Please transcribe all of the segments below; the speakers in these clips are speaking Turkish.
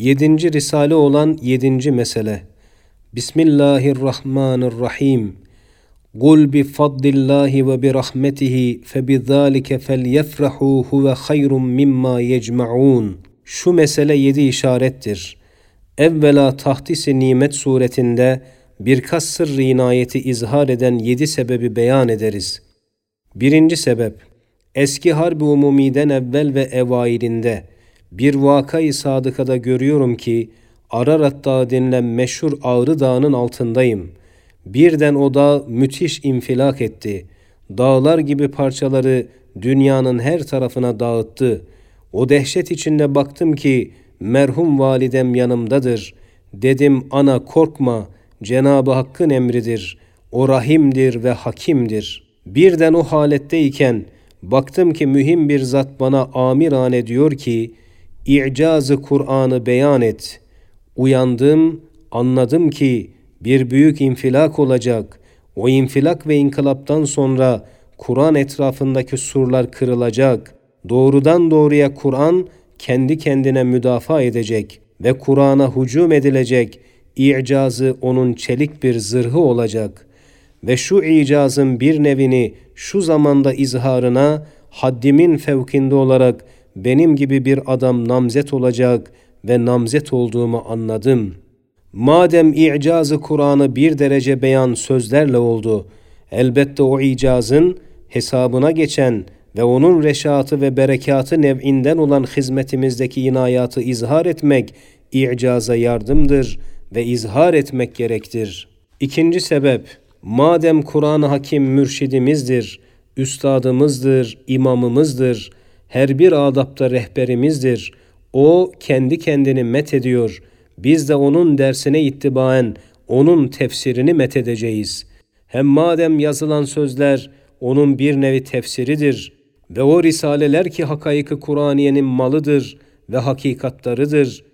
Yedinci Risale olan yedinci mesele. Bismillahirrahmanirrahim. Kul bi fadlillahi ve bi rahmetihi fe bi zalike felyefrahu huve hayrun mimma yecmaun. Şu mesele yedi işarettir. Evvela tahtisi nimet suretinde birkaç sırrı inayeti izhar eden yedi sebebi beyan ederiz. Birinci sebep, eski harbi umumiden evvel ve evailinde bir vakayı sadıkada görüyorum ki Ararat Dağı denilen meşhur Ağrı Dağı'nın altındayım. Birden o dağ müthiş infilak etti. Dağlar gibi parçaları dünyanın her tarafına dağıttı. O dehşet içinde baktım ki merhum validem yanımdadır. Dedim ana korkma, Cenab-ı Hakk'ın emridir. O rahimdir ve hakimdir. Birden o haletteyken baktım ki mühim bir zat bana amirane diyor ki, İ'cazı Kur'an'ı beyan et. Uyandım, anladım ki bir büyük infilak olacak. O infilak ve inkılaptan sonra Kur'an etrafındaki surlar kırılacak. Doğrudan doğruya Kur'an kendi kendine müdafaa edecek ve Kur'an'a hücum edilecek. İcazı onun çelik bir zırhı olacak ve şu icazın bir nevini şu zamanda izharına haddimin fevkinde olarak benim gibi bir adam namzet olacak ve namzet olduğumu anladım. Madem i'cazı Kur'an'ı bir derece beyan sözlerle oldu, elbette o icazın hesabına geçen ve onun reşatı ve berekatı nev'inden olan hizmetimizdeki inayatı izhar etmek i'caza yardımdır ve izhar etmek gerektir. İkinci sebep, madem Kur'an-ı Hakim mürşidimizdir, üstadımızdır, imamımızdır, her bir adapta rehberimizdir. O kendi kendini met ediyor. Biz de onun dersine ittibaen onun tefsirini met edeceğiz. Hem madem yazılan sözler onun bir nevi tefsiridir ve o risaleler ki hakayıkı Kur'aniyenin malıdır ve hakikatlarıdır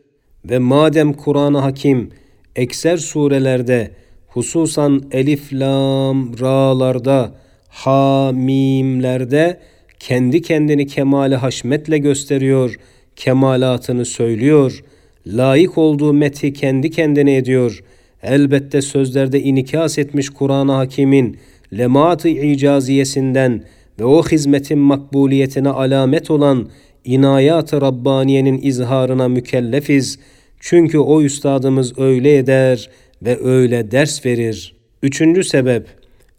ve madem Kur'an-ı Hakim ekser surelerde hususan elif, lam, ra'larda, ha, mimlerde kendi kendini kemali haşmetle gösteriyor, kemalatını söylüyor, layık olduğu methi kendi kendine ediyor. Elbette sözlerde inikas etmiş Kur'an-ı Hakim'in lemaat-ı icaziyesinden ve o hizmetin makbuliyetine alamet olan inayat-ı Rabbaniye'nin izharına mükellefiz. Çünkü o üstadımız öyle eder ve öyle ders verir. Üçüncü sebep,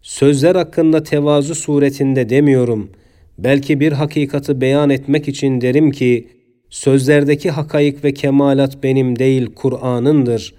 sözler hakkında tevazu suretinde demiyorum.'' Belki bir hakikati beyan etmek için derim ki, sözlerdeki hakayık ve kemalat benim değil Kur'an'ındır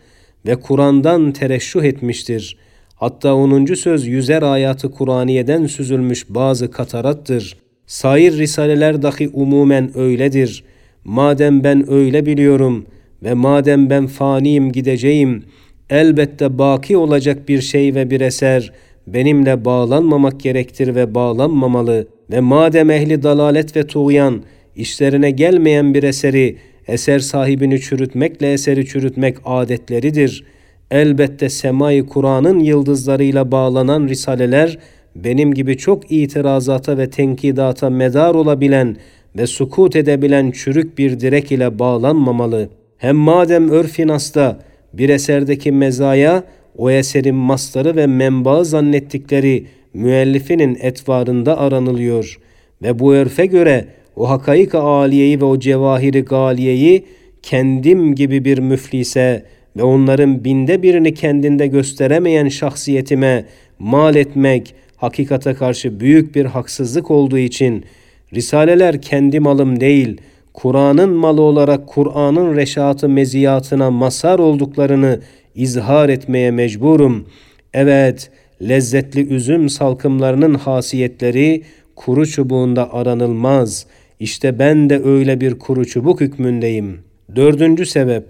ve Kur'an'dan tereşşuh etmiştir. Hatta 10. söz yüzer ayatı Kur'aniye'den süzülmüş bazı katarattır. Sair risaleler dahi umumen öyledir. Madem ben öyle biliyorum ve madem ben faniyim gideceğim, elbette baki olacak bir şey ve bir eser benimle bağlanmamak gerektir ve bağlanmamalı.'' Ve madem ehli dalalet ve tuğyan işlerine gelmeyen bir eseri eser sahibini çürütmekle eseri çürütmek adetleridir. Elbette semai Kur'an'ın yıldızlarıyla bağlanan risaleler benim gibi çok itirazata ve tenkidata medar olabilen ve sukut edebilen çürük bir direk ile bağlanmamalı. Hem madem örfinasta bir eserdeki mezaya o eserin mastarı ve menbaı zannettikleri müellifinin etvarında aranılıyor ve bu örfe göre o hakaik aliyeyi ve o cevahiri galiyeyi kendim gibi bir müflise ve onların binde birini kendinde gösteremeyen şahsiyetime mal etmek hakikate karşı büyük bir haksızlık olduğu için risaleler kendi malım değil, Kur'an'ın malı olarak Kur'an'ın reşatı meziyatına masar olduklarını izhar etmeye mecburum. Evet, lezzetli üzüm salkımlarının hasiyetleri kuru çubuğunda aranılmaz. İşte ben de öyle bir kuru çubuk hükmündeyim. Dördüncü sebep,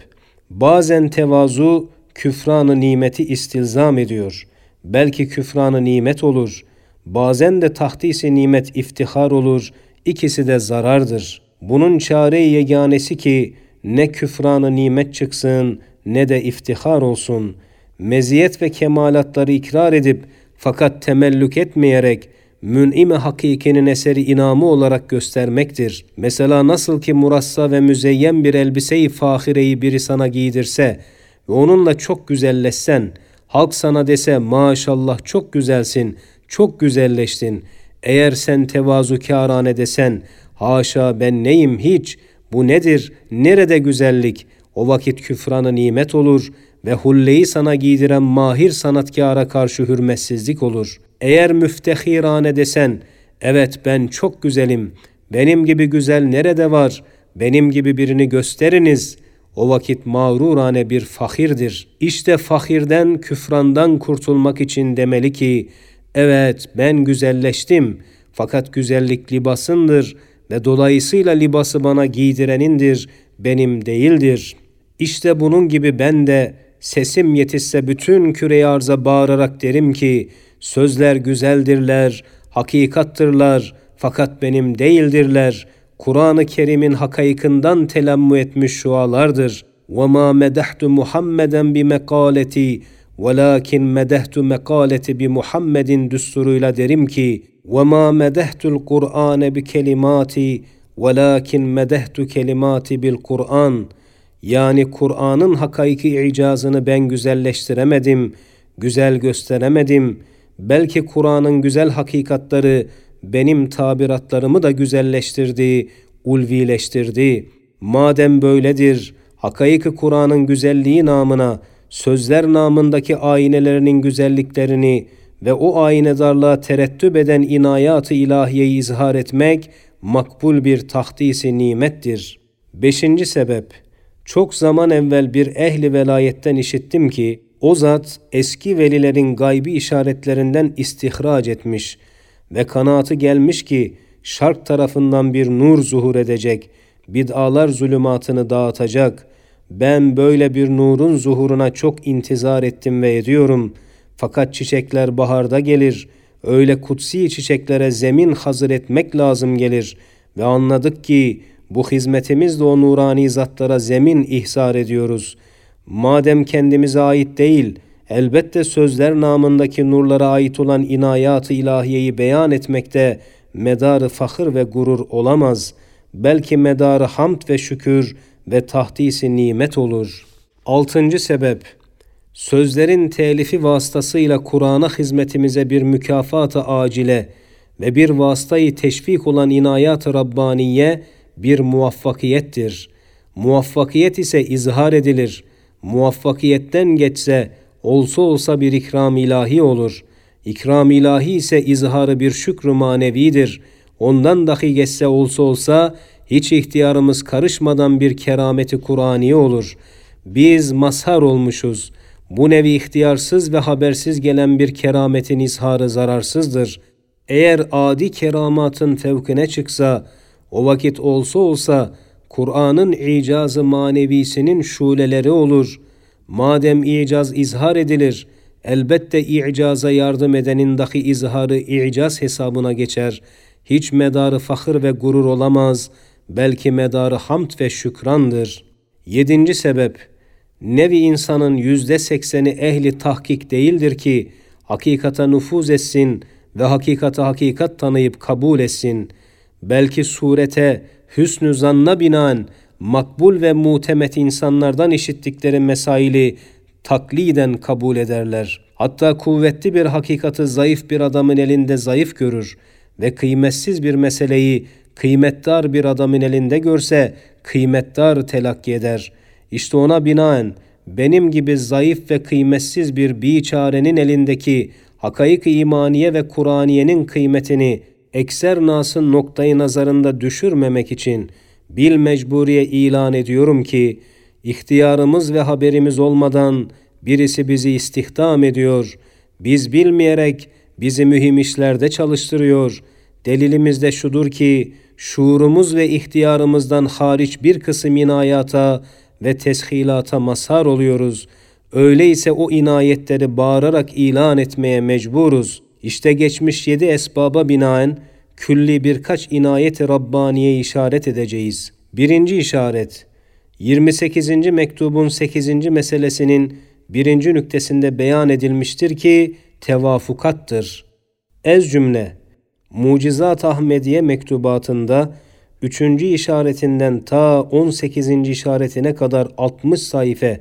bazen tevazu küfranı nimeti istilzam ediyor. Belki küfranı nimet olur. Bazen de tahtisi nimet iftihar olur. İkisi de zarardır. Bunun çare-i yeganesi ki ne küfranı nimet çıksın ne de iftihar olsun.'' Meziyet ve kemalatları ikrar edip fakat temellük etmeyerek mün'ime hakikinin eseri inamı olarak göstermektir. Mesela nasıl ki murassa ve müzeyyen bir elbise-i fahireyi biri sana giydirse ve onunla çok güzelleşsen, halk sana dese maşallah çok güzelsin, çok güzelleştin. Eğer sen tevazukârane desen, haşa ben neyim hiç, bu nedir, nerede güzellik, o vakit küfranı nimet olur ve hulleyi sana giydiren mahir sanatkara karşı hürmetsizlik olur. Eğer müftehirane desen, evet ben çok güzelim, benim gibi güzel nerede var, benim gibi birini gösteriniz.'' o vakit mağrurane bir fakirdir. İşte fakirden, küfrandan kurtulmak için demeli ki, evet ben güzelleştim fakat güzellik libasındır ve dolayısıyla libası bana giydirenindir, benim değildir. İşte bunun gibi ben de sesim yetişse bütün küre arza bağırarak derim ki, sözler güzeldirler, hakikattırlar fakat benim değildirler.'' Kur'an-ı Kerim'in hakayıkından telemmü etmiş şualardır. وَمَا مَدَحْتُ مُحَمَّدًا بِمَقَالَتِي وَلَاكِنْ مَدَحْتُ مَقَالَتِ بِمُحَمَّدٍ düsturuyla derim ki وَمَا مَدَحْتُ الْقُرْآنَ بِكَلِمَاتِ وَلَاكِنْ مَدَحْتُ كَلِمَاتِ بِالْقُرْآنِ yani Kur'an'ın hakiki icazını ben güzelleştiremedim, güzel gösteremedim. Belki Kur'an'ın güzel hakikatları benim tabiratlarımı da güzelleştirdi, ulvileştirdi. Madem böyledir, hakayık Kur'an'ın güzelliği namına, sözler namındaki aynelerinin güzelliklerini ve o aynedarlığa terettüp eden inayatı ilahiyeyi izhar etmek, makbul bir tahtisi nimettir. Beşinci sebep, çok zaman evvel bir ehli velayetten işittim ki, o zat eski velilerin gaybi işaretlerinden istihraç etmiş.'' ve kanaatı gelmiş ki şark tarafından bir nur zuhur edecek, bid'alar zulümatını dağıtacak. Ben böyle bir nurun zuhuruna çok intizar ettim ve ediyorum. Fakat çiçekler baharda gelir. Öyle kutsi çiçeklere zemin hazır etmek lazım gelir. Ve anladık ki bu hizmetimizle o nurani zatlara zemin ihsar ediyoruz. Madem kendimize ait değil.'' elbette sözler namındaki nurlara ait olan inayatı ilahiyeyi beyan etmekte medarı fahır ve gurur olamaz. Belki medarı hamd ve şükür ve tahtisi nimet olur. Altıncı sebep, sözlerin telifi vasıtasıyla Kur'an'a hizmetimize bir mükafat-ı acile ve bir vasıtayı teşvik olan inayat-ı Rabbaniye bir muvaffakiyettir. Muvaffakiyet ise izhar edilir. Muvaffakiyetten geçse olsa olsa bir ikram ilahi olur. İkram ilahi ise izharı bir şükrü manevidir. Ondan dahi geçse olsa olsa hiç ihtiyarımız karışmadan bir kerameti Kur'ani olur. Biz mazhar olmuşuz. Bu nevi ihtiyarsız ve habersiz gelen bir kerametin izharı zararsızdır. Eğer adi keramatın fevkine çıksa, o vakit olsa olsa Kur'an'ın icazı manevisinin şuleleri olur.'' Madem icaz izhar edilir, elbette icaza yardım edenin dahi izharı icaz hesabına geçer. Hiç medarı fakir ve gurur olamaz, belki medarı hamd ve şükrandır. Yedinci sebep, nevi insanın yüzde sekseni ehli tahkik değildir ki, hakikata nüfuz etsin ve hakikata hakikat tanıyıp kabul etsin. Belki surete, hüsnü zanna binaen makbul ve mutemet insanlardan işittikleri mesaili takliden kabul ederler. Hatta kuvvetli bir hakikati zayıf bir adamın elinde zayıf görür ve kıymetsiz bir meseleyi kıymetdar bir adamın elinde görse kıymetdar telakki eder. İşte ona binaen benim gibi zayıf ve kıymetsiz bir biçarenin elindeki hakayık imaniye ve Kur'aniyenin kıymetini ekser nasın noktayı nazarında düşürmemek için.'' bil mecburiye ilan ediyorum ki ihtiyarımız ve haberimiz olmadan birisi bizi istihdam ediyor. Biz bilmeyerek bizi mühim işlerde çalıştırıyor. Delilimiz de şudur ki şuurumuz ve ihtiyarımızdan hariç bir kısım inayata ve teshilata mazhar oluyoruz. Öyleyse o inayetleri bağırarak ilan etmeye mecburuz. İşte geçmiş yedi esbaba binaen külli birkaç inayet-i Rabbaniye işaret edeceğiz. Birinci işaret, 28. mektubun 8. meselesinin birinci nüktesinde beyan edilmiştir ki tevafukattır. Ez cümle, Mucizat Ahmediye mektubatında 3. işaretinden ta 18. işaretine kadar 60 sayfa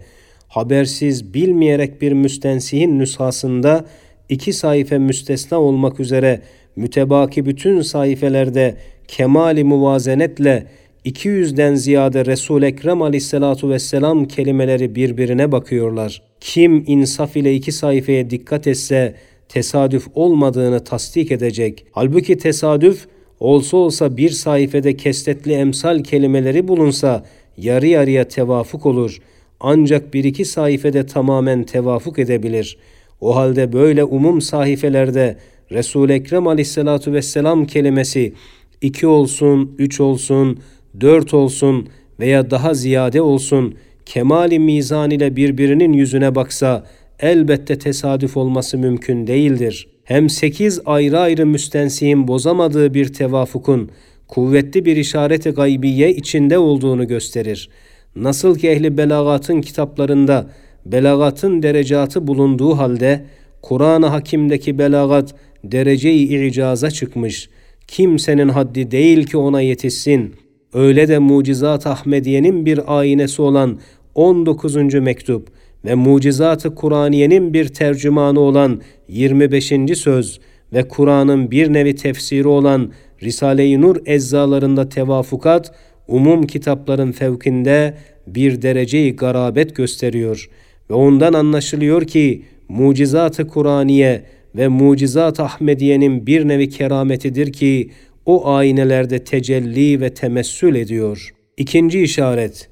habersiz bilmeyerek bir müstensihin nüshasında iki sayfa müstesna olmak üzere mütebaki bütün sayfelerde kemali muvazenetle 200'den ziyade Resul Ekrem Aleyhissalatu vesselam kelimeleri birbirine bakıyorlar. Kim insaf ile iki sayfaya dikkat etse tesadüf olmadığını tasdik edecek. Halbuki tesadüf olsa olsa bir sayfede kestetli emsal kelimeleri bulunsa yarı yarıya tevafuk olur. Ancak bir iki sayfede tamamen tevafuk edebilir. O halde böyle umum sayfelerde Resul-i Ekrem aleyhissalatu vesselam kelimesi iki olsun, üç olsun, dört olsun veya daha ziyade olsun kemali mizan ile birbirinin yüzüne baksa elbette tesadüf olması mümkün değildir. Hem sekiz ayrı ayrı müstensihin bozamadığı bir tevafukun kuvvetli bir işareti gaybiye içinde olduğunu gösterir. Nasıl ki ehli belagatın kitaplarında belagatın derecatı bulunduğu halde Kur'an-ı Hakim'deki belagat derece-i icaza çıkmış. Kimsenin haddi değil ki ona yetişsin. Öyle de Mucizat Ahmediye'nin bir aynesi olan 19. mektup ve Mucizat-ı Kur'aniye'nin bir tercümanı olan 25. söz ve Kur'an'ın bir nevi tefsiri olan Risale-i Nur eczalarında tevafukat, umum kitapların fevkinde bir dereceyi garabet gösteriyor ve ondan anlaşılıyor ki mucizat-ı Kur'aniye ve mucizat Ahmediye'nin bir nevi kerametidir ki o aynelerde tecelli ve temessül ediyor. İkinci işaret,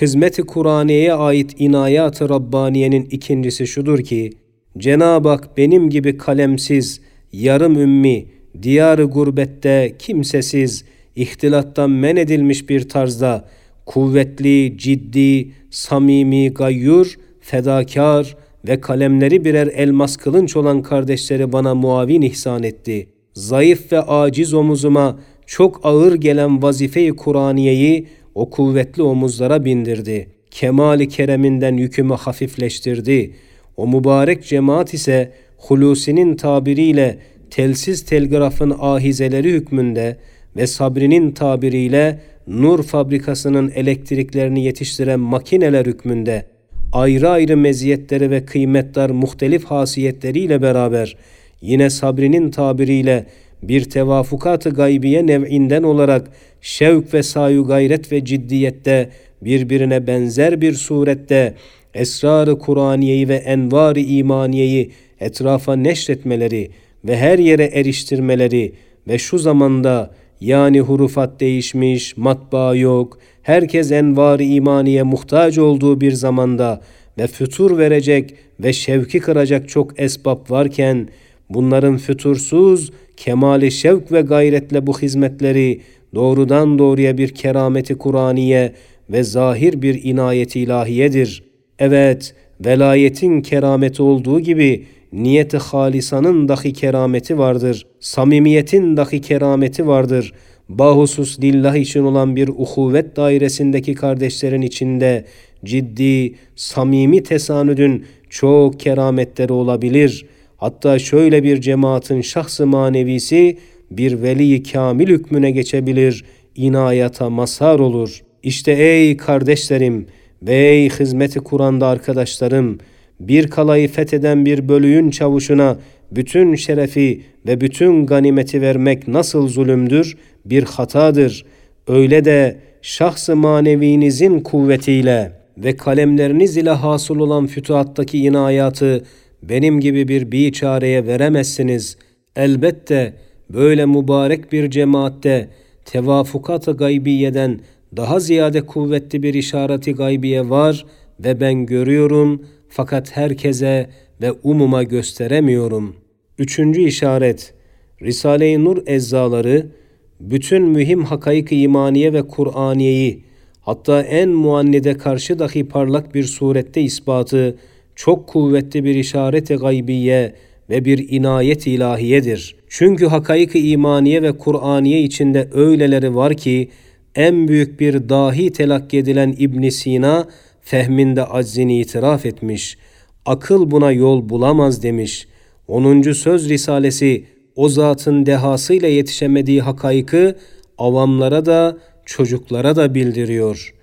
hizmet-i Kur'aniye'ye ait inayat-ı Rabbaniye'nin ikincisi şudur ki, Cenab-ı Hak benim gibi kalemsiz, yarım ümmi, diyarı gurbette kimsesiz, ihtilattan men edilmiş bir tarzda kuvvetli, ciddi, samimi, gayyur, fedakar ve kalemleri birer elmas kılınç olan kardeşleri bana muavin ihsan etti. Zayıf ve aciz omuzuma çok ağır gelen vazife-i Kur'aniyeyi o kuvvetli omuzlara bindirdi. Kemali kereminden yükümü hafifleştirdi. O mübarek cemaat ise Hulusi'nin tabiriyle telsiz telgrafın ahizeleri hükmünde ve Sabri'nin tabiriyle nur fabrikasının elektriklerini yetiştiren makineler hükmünde ayrı ayrı meziyetleri ve kıymetler muhtelif hasiyetleriyle beraber yine Sabri'nin tabiriyle bir tevafukat-ı gaybiye nev'inden olarak şevk ve sayu gayret ve ciddiyette birbirine benzer bir surette esrar-ı Kur'aniyeyi ve envar-ı imaniyeyi etrafa neşretmeleri ve her yere eriştirmeleri ve şu zamanda yani hurufat değişmiş, matbaa yok, herkes envar imaniye muhtaç olduğu bir zamanda ve fütur verecek ve şevki kıracak çok esbab varken, bunların fütursuz, kemali şevk ve gayretle bu hizmetleri doğrudan doğruya bir kerameti Kur'aniye ve zahir bir inayeti ilahiyedir. Evet, velayetin kerameti olduğu gibi niyeti halisanın dahi kerameti vardır. Samimiyetin dahi kerameti vardır. Bahusus lillah için olan bir uhuvvet dairesindeki kardeşlerin içinde ciddi, samimi tesanüdün çok kerametleri olabilir. Hatta şöyle bir cemaatin şahsı manevisi bir veli kamil hükmüne geçebilir, inayata mazhar olur. İşte ey kardeşlerim ve ey hizmeti Kur'an'da arkadaşlarım, bir kalayı fetheden bir bölüğün çavuşuna bütün şerefi ve bütün ganimeti vermek nasıl zulümdür, bir hatadır. Öyle de şahsı manevinizin kuvvetiyle ve kalemleriniz ile hasıl olan fütuhattaki inayatı benim gibi bir biçareye veremezsiniz. Elbette böyle mübarek bir cemaatte tevafukat-ı gaybiyeden daha ziyade kuvvetli bir işareti gaybiye var ve ben görüyorum.'' Fakat herkese ve umuma gösteremiyorum. Üçüncü işaret, Risale-i Nur eczaları, bütün mühim hakaik imaniye ve Kur'aniyeyi, hatta en muannide karşı dahi parlak bir surette ispatı, çok kuvvetli bir işaret-i gaybiye ve bir inayet ilahiyedir. Çünkü hakaik imaniye ve Kur'aniye içinde öyleleri var ki, en büyük bir dahi telakki edilen İbn Sina, fehminde aczini itiraf etmiş, akıl buna yol bulamaz demiş. 10. Söz Risalesi o zatın dehasıyla yetişemediği hakaykı avamlara da çocuklara da bildiriyor.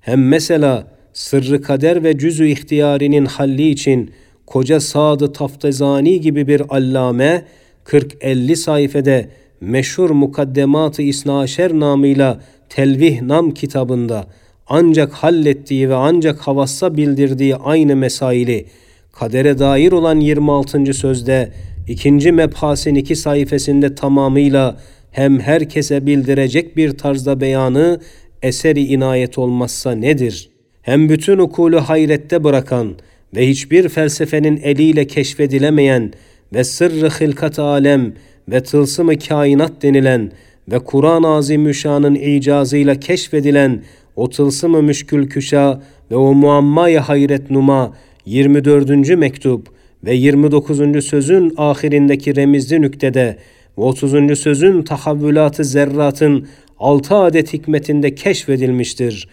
Hem mesela sırrı kader ve cüzü ihtiyarinin halli için koca Sadı Taftezani gibi bir allame 40-50 sayfede meşhur Mukaddemat-ı İsnaşer namıyla Telvih Nam kitabında ancak hallettiği ve ancak havassa bildirdiği aynı mesaili kadere dair olan 26. sözde ikinci mebhasin iki sayfasında tamamıyla hem herkese bildirecek bir tarzda beyanı eseri inayet olmazsa nedir? Hem bütün ukulu hayrette bırakan ve hiçbir felsefenin eliyle keşfedilemeyen ve sırrı hılkat alem ve tılsımı kainat denilen ve Kur'an-ı Azimüşşan'ın icazıyla keşfedilen o tılsımı müşkül küşa ve o muammaya hayret numa 24. mektup ve 29. sözün ahirindeki remizli nüktede ve 30. sözün tahavvülatı zerratın 6 adet hikmetinde keşfedilmiştir.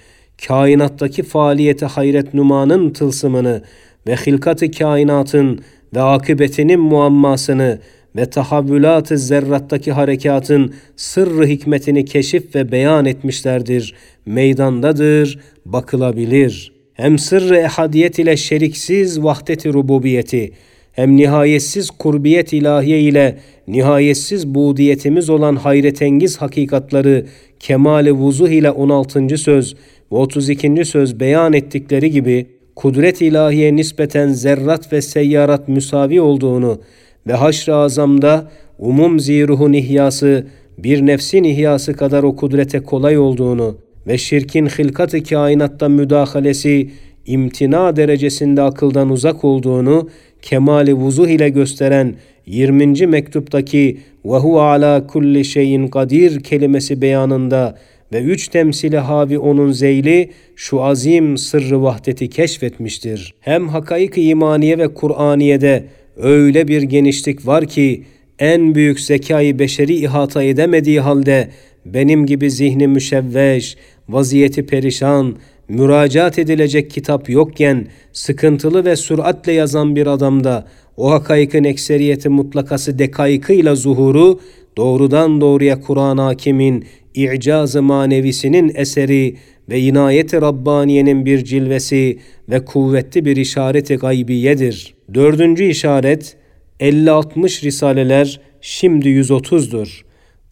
Kainattaki faaliyeti hayret numanın tılsımını ve hilkat-ı kainatın ve akıbetinin muammasını ve tahavvülat-ı zerrattaki harekatın sırrı hikmetini keşif ve beyan etmişlerdir. Meydandadır, bakılabilir. Hem sırrı ehadiyet ile şeriksiz vahdeti rububiyeti, hem nihayetsiz kurbiyet ilahiye ile nihayetsiz budiyetimiz olan hayretengiz hakikatları kemale vuzuh ile 16. söz ve 32. söz beyan ettikleri gibi kudret ilahiye nispeten zerrat ve seyyarat müsavi olduğunu ve haşr-ı azamda umum ziruhun ihyası bir nefsin ihyası kadar o kudrete kolay olduğunu ve şirkin hilkat-ı kainatta müdahalesi imtina derecesinde akıldan uzak olduğunu kemali vuzuh ile gösteren 20. mektuptaki ve huve ala kulli şeyin kadir kelimesi beyanında ve üç temsili havi onun zeyli şu azim sırrı vahdeti keşfetmiştir. Hem hakaik imaniye ve Kur'aniye'de öyle bir genişlik var ki en büyük zekayı beşeri ihata edemediği halde benim gibi zihni müşevveş, vaziyeti perişan, müracaat edilecek kitap yokken sıkıntılı ve süratle yazan bir adamda o hakaykın ekseriyeti mutlakası dekaykıyla zuhuru doğrudan doğruya Kur'an hakimin i'caz-ı manevisinin eseri ve inayeti Rabbaniye'nin bir cilvesi ve kuvvetli bir işareti gaybiyedir. Dördüncü işaret 50-60 risaleler şimdi 130'dur.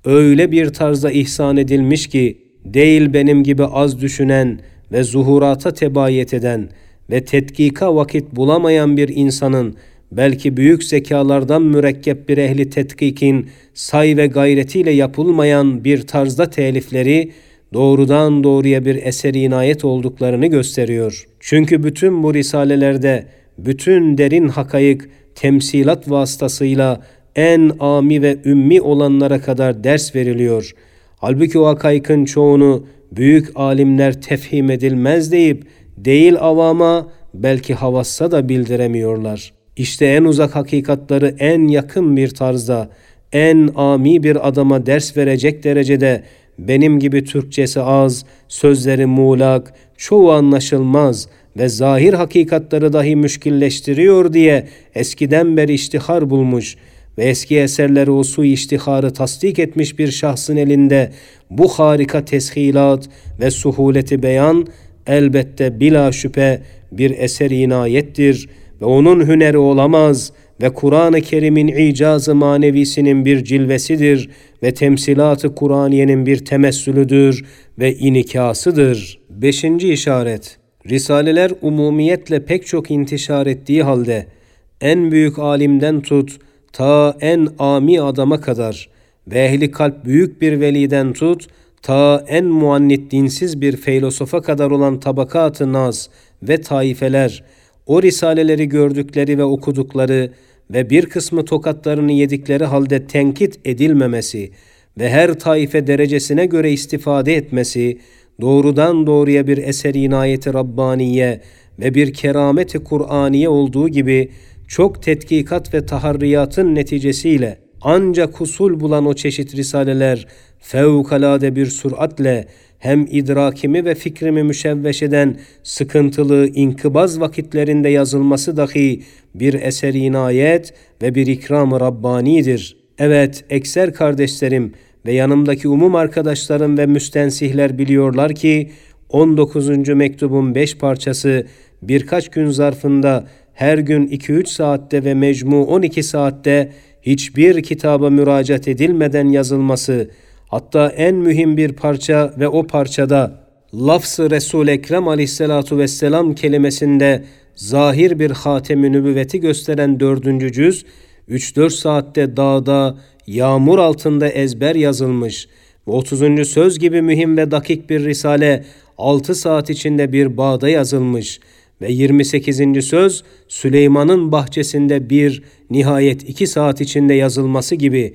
Öyle bir tarzda ihsan edilmiş ki değil benim gibi az düşünen ve zuhurata tebayet eden ve tetkika vakit bulamayan bir insanın belki büyük zekalardan mürekkep bir ehli tetkikin say ve gayretiyle yapılmayan bir tarzda telifleri doğrudan doğruya bir eser inayet olduklarını gösteriyor. Çünkü bütün bu risalelerde bütün derin hakayık temsilat vasıtasıyla en ami ve ümmi olanlara kadar ders veriliyor. Halbuki o hakayıkın çoğunu büyük alimler tefhim edilmez deyip değil avama belki havassa da bildiremiyorlar. İşte en uzak hakikatları en yakın bir tarzda, en ami bir adama ders verecek derecede benim gibi Türkçesi az, sözleri muğlak, çoğu anlaşılmaz ve zahir hakikatları dahi müşkilleştiriyor diye eskiden beri iştihar bulmuş ve eski eserleri o su iştiharı tasdik etmiş bir şahsın elinde bu harika teshilat ve suhuleti beyan elbette bila şüphe bir eser inayettir ve onun hüneri olamaz ve Kur'an-ı Kerim'in icazı manevisinin bir cilvesidir ve temsilatı Kur'aniyenin bir temessülüdür ve inikasıdır. Beşinci işaret Risaleler umumiyetle pek çok intişar ettiği halde en büyük alimden tut ta en ami adama kadar ve ehli kalp büyük bir veliden tut ta en muannit dinsiz bir filosofa kadar olan tabakat-ı naz ve taifeler o risaleleri gördükleri ve okudukları ve bir kısmı tokatlarını yedikleri halde tenkit edilmemesi ve her taife derecesine göre istifade etmesi doğrudan doğruya bir eser inayeti Rabbaniye ve bir kerameti Kur'aniye olduğu gibi çok tetkikat ve taharriyatın neticesiyle ancak husul bulan o çeşit risaleler fevkalade bir süratle hem idrakimi ve fikrimi müşevveş eden sıkıntılı inkıbaz vakitlerinde yazılması dahi bir eser inayet ve bir ikram-ı Rabbani'dir. Evet, ekser kardeşlerim ve yanımdaki umum arkadaşlarım ve müstensihler biliyorlar ki 19. mektubun 5 parçası birkaç gün zarfında her gün 2-3 saatte ve mecmu 12 saatte hiçbir kitaba müracaat edilmeden yazılması, hatta en mühim bir parça ve o parçada lafz-ı Resul-i Ekrem aleyhissalatu vesselam kelimesinde zahir bir hatem-i nübüvveti gösteren dördüncü cüz, 3-4 saatte dağda, yağmur altında ezber yazılmış ve 30. söz gibi mühim ve dakik bir risale 6 saat içinde bir bağda yazılmış ve 28. söz Süleyman'ın bahçesinde bir nihayet 2 saat içinde yazılması gibi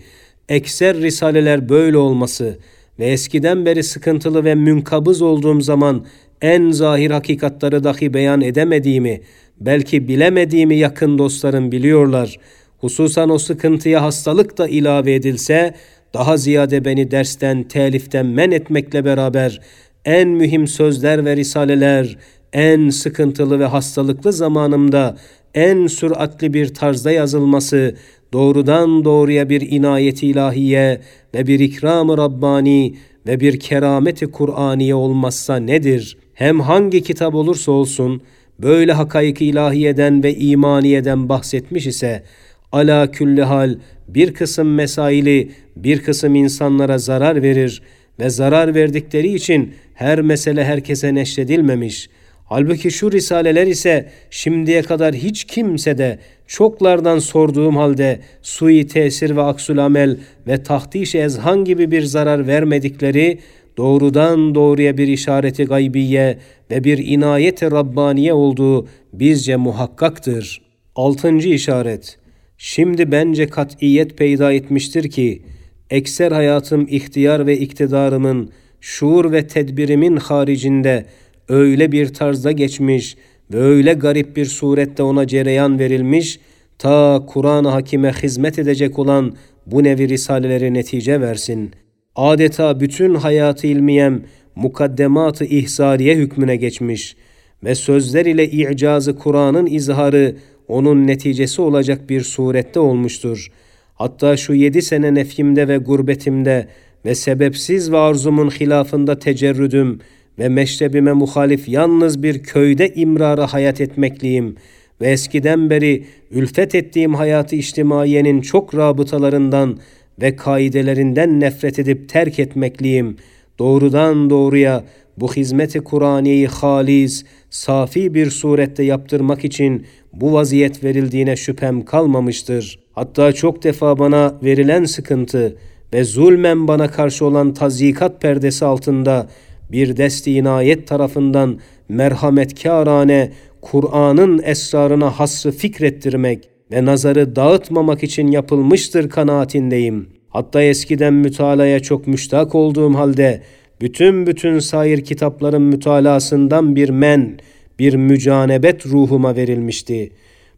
ekser risaleler böyle olması ve eskiden beri sıkıntılı ve münkabız olduğum zaman en zahir hakikatları dahi beyan edemediğimi, belki bilemediğimi yakın dostlarım biliyorlar. Hususan o sıkıntıya hastalık da ilave edilse, daha ziyade beni dersten, teliften men etmekle beraber en mühim sözler ve risaleler, en sıkıntılı ve hastalıklı zamanımda en süratli bir tarzda yazılması, doğrudan doğruya bir inayet ilahiye ve bir ikram-ı Rabbani ve bir kerameti Kur'aniye olmazsa nedir? Hem hangi kitap olursa olsun, böyle hakaik ilahiyeden ve imaniyeden bahsetmiş ise, ala külli hal bir kısım mesaili bir kısım insanlara zarar verir ve zarar verdikleri için her mesele herkese neşredilmemiş.'' Halbuki şu risaleler ise şimdiye kadar hiç kimse de çoklardan sorduğum halde sui tesir ve aksul amel ve tahtiş ezhan gibi bir zarar vermedikleri doğrudan doğruya bir işareti gaybiye ve bir inayet-i Rabbaniye olduğu bizce muhakkaktır. Altıncı işaret. Şimdi bence kat'iyet peyda etmiştir ki, ekser hayatım ihtiyar ve iktidarımın, şuur ve tedbirimin haricinde öyle bir tarzda geçmiş ve öyle garip bir surette ona cereyan verilmiş, ta Kur'an-ı Hakime hizmet edecek olan bu nevi risaleleri netice versin. Adeta bütün hayatı ilmiyem mukaddemat-ı ihsariye hükmüne geçmiş ve sözler ile i'cazı Kur'an'ın izharı onun neticesi olacak bir surette olmuştur. Hatta şu yedi sene nefyimde ve gurbetimde ve sebepsiz ve arzumun hilafında tecerrüdüm, ve meşrebime muhalif yalnız bir köyde imrara hayat etmekliyim ve eskiden beri ülfet ettiğim hayatı içtimaiyenin çok rabıtalarından ve kaidelerinden nefret edip terk etmekliyim. Doğrudan doğruya bu hizmeti Kur'aniyeyi halis, safi bir surette yaptırmak için bu vaziyet verildiğine şüphem kalmamıştır. Hatta çok defa bana verilen sıkıntı ve zulmen bana karşı olan tazikat perdesi altında bir desti inayet tarafından merhametkârane Kur'an'ın esrarına hasrı fikrettirmek ve nazarı dağıtmamak için yapılmıştır kanaatindeyim. Hatta eskiden mütalaya çok müştak olduğum halde bütün bütün sair kitapların mütalasından bir men, bir mücanebet ruhuma verilmişti.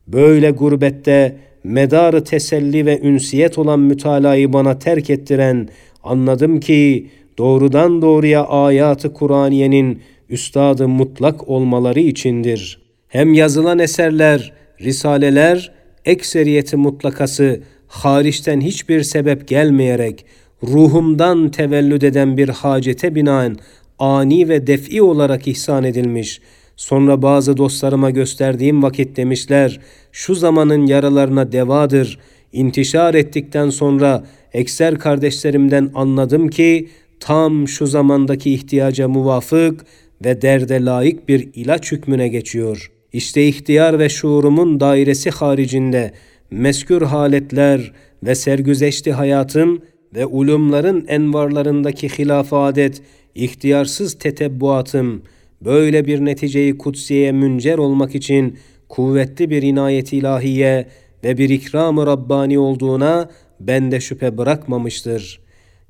Böyle gurbette medarı teselli ve ünsiyet olan mütalayı bana terk ettiren anladım ki doğrudan doğruya ayatı Kur'aniyenin üstadı mutlak olmaları içindir. Hem yazılan eserler, risaleler, ekseriyeti mutlakası hariçten hiçbir sebep gelmeyerek ruhumdan tevellüd eden bir hacete binaen ani ve def'i olarak ihsan edilmiş. Sonra bazı dostlarıma gösterdiğim vakit demişler, şu zamanın yaralarına devadır. İntişar ettikten sonra ekser kardeşlerimden anladım ki tam şu zamandaki ihtiyaca muvafık ve derde layık bir ilaç hükmüne geçiyor. İşte ihtiyar ve şuurumun dairesi haricinde meskür haletler ve sergüzeşti hayatım ve ulumların envarlarındaki hilaf adet, ihtiyarsız tetebbuatım, böyle bir neticeyi kutsiye müncer olmak için kuvvetli bir inayet ilahiye ve bir ikram-ı Rabbani olduğuna bende şüphe bırakmamıştır.''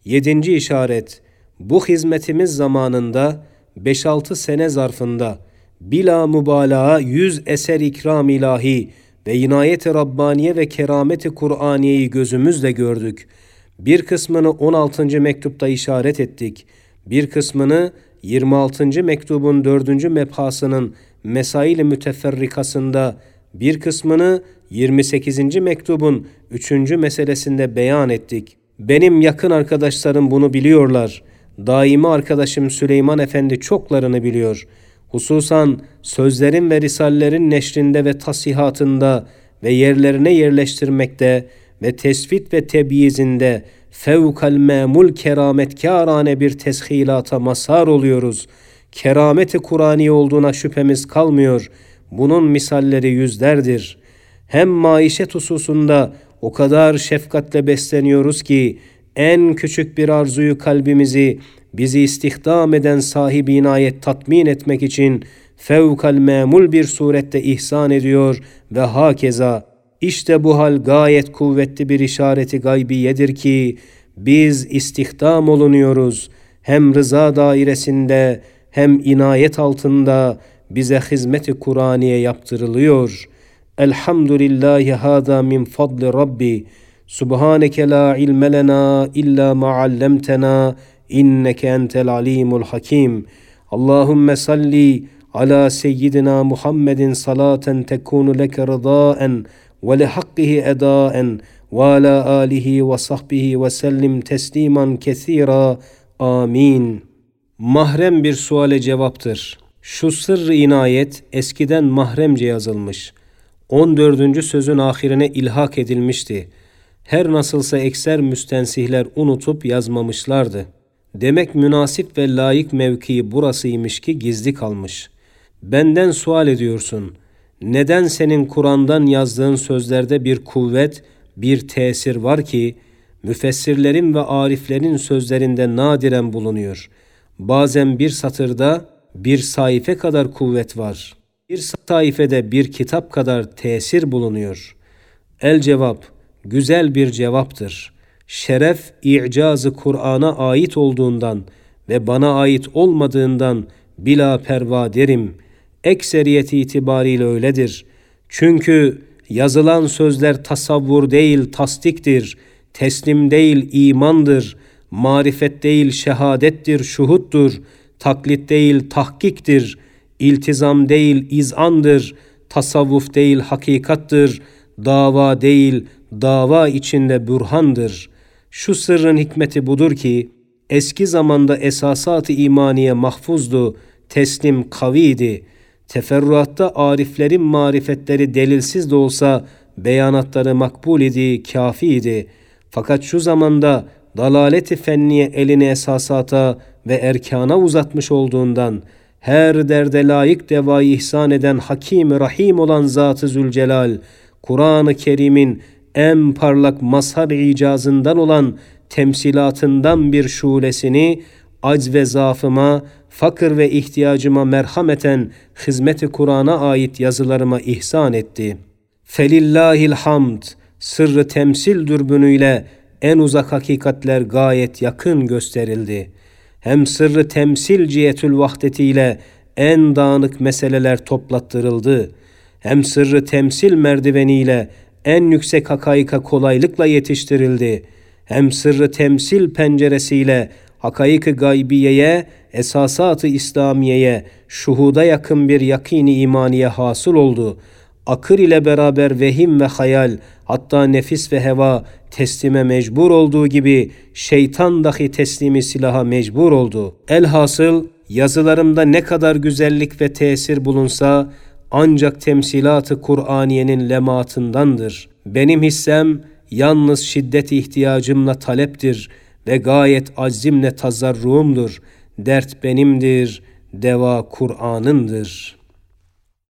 Yedinci işaret, bu hizmetimiz zamanında 5-6 sene zarfında bila mübalağa yüz eser ikram ilahi ve inayet-i Rabbaniye ve kerameti Kur'aniyeyi gözümüzle gördük. Bir kısmını 16. mektupta işaret ettik. Bir kısmını 26. mektubun 4. mebhasının mesail-i müteferrikasında Bir kısmını 28. mektubun 3. meselesinde beyan ettik. Benim yakın arkadaşlarım bunu biliyorlar. Daimi arkadaşım Süleyman Efendi çoklarını biliyor. Hususan sözlerin ve risallerin neşrinde ve tasihatında ve yerlerine yerleştirmekte ve tesvit ve tebyizinde fevkal memul kerametkârane bir teshilata mazhar oluyoruz. Kerameti Kur'ani olduğuna şüphemiz kalmıyor. Bunun misalleri yüzlerdir. Hem maişet hususunda o kadar şefkatle besleniyoruz ki en küçük bir arzuyu kalbimizi bizi istihdam eden sahibi inayet tatmin etmek için fevkal memul bir surette ihsan ediyor ve hakeza işte bu hal gayet kuvvetli bir işareti gaybiyedir ki biz istihdam olunuyoruz. Hem rıza dairesinde hem inayet altında bize hizmeti Kur'aniye yaptırılıyor. Elhamdülillahi hâzâ min fadli Rabbi. Subhaneke la ilme lena illa ma allamtena inneke entel alimul hakim. Allahümme salli ala seyyidina Muhammedin salaten tekunu leke rıdaen ve lehakkihi edaen ve ala alihi ve sahbihi ve sellim tesliman kesira. Amin. Mahrem bir suale cevaptır. Şu sırrı inayet eskiden mahremce yazılmış. 14. sözün ahirine ilhak edilmişti. Her nasılsa ekser müstensihler unutup yazmamışlardı. Demek münasip ve layık mevkii burasıymış ki gizli kalmış. Benden sual ediyorsun. Neden senin Kur'an'dan yazdığın sözlerde bir kuvvet, bir tesir var ki müfessirlerin ve ariflerin sözlerinde nadiren bulunuyor. Bazen bir satırda bir sayfe kadar kuvvet var. Bir sayfede bir kitap kadar tesir bulunuyor. El cevap güzel bir cevaptır. Şeref i'cazı Kur'an'a ait olduğundan ve bana ait olmadığından bila perva derim. Ekseriyeti itibariyle öyledir. Çünkü yazılan sözler tasavvur değil tasdiktir, teslim değil imandır, marifet değil şehadettir, şuhuttur, taklit değil tahkiktir, iltizam değil izandır, tasavvuf değil hakikattır, dava değil dava içinde bürhandır. Şu sırrın hikmeti budur ki, eski zamanda esasat-ı imaniye mahfuzdu, teslim kaviydi. Teferruatta ariflerin marifetleri delilsiz de olsa beyanatları makbul idi, kafiydi. Fakat şu zamanda dalaleti fenniye elini esasata ve erkana uzatmış olduğundan her derde layık devayı ihsan eden Hakim Rahim olan Zat-ı Zülcelal, Kur'an-ı Kerim'in en parlak mazhar icazından olan temsilatından bir şulesini acz ve zaafıma, fakir ve ihtiyacıma merhameten hizmeti Kur'an'a ait yazılarıma ihsan etti. Felillahil hamd, sırrı temsil dürbünüyle en uzak hakikatler gayet yakın gösterildi. Hem sırrı temsil cihetül vahdetiyle en dağınık meseleler toplattırıldı. Hem sırrı temsil merdiveniyle en yüksek hakaika kolaylıkla yetiştirildi. Hem sırrı temsil penceresiyle hakaik-ı gaybiyeye, esasat-ı İslamiye'ye, şuhuda yakın bir yakini imaniye hasıl oldu. Akır ile beraber vehim ve hayal, hatta nefis ve heva teslime mecbur olduğu gibi şeytan dahi teslimi silaha mecbur oldu. Elhasıl yazılarımda ne kadar güzellik ve tesir bulunsa ancak temsilatı Kur'aniyenin lematındandır. Benim hissem yalnız şiddet ihtiyacımla taleptir ve gayet azimle tazarruğumdur. Dert benimdir, deva Kur'an'ındır.''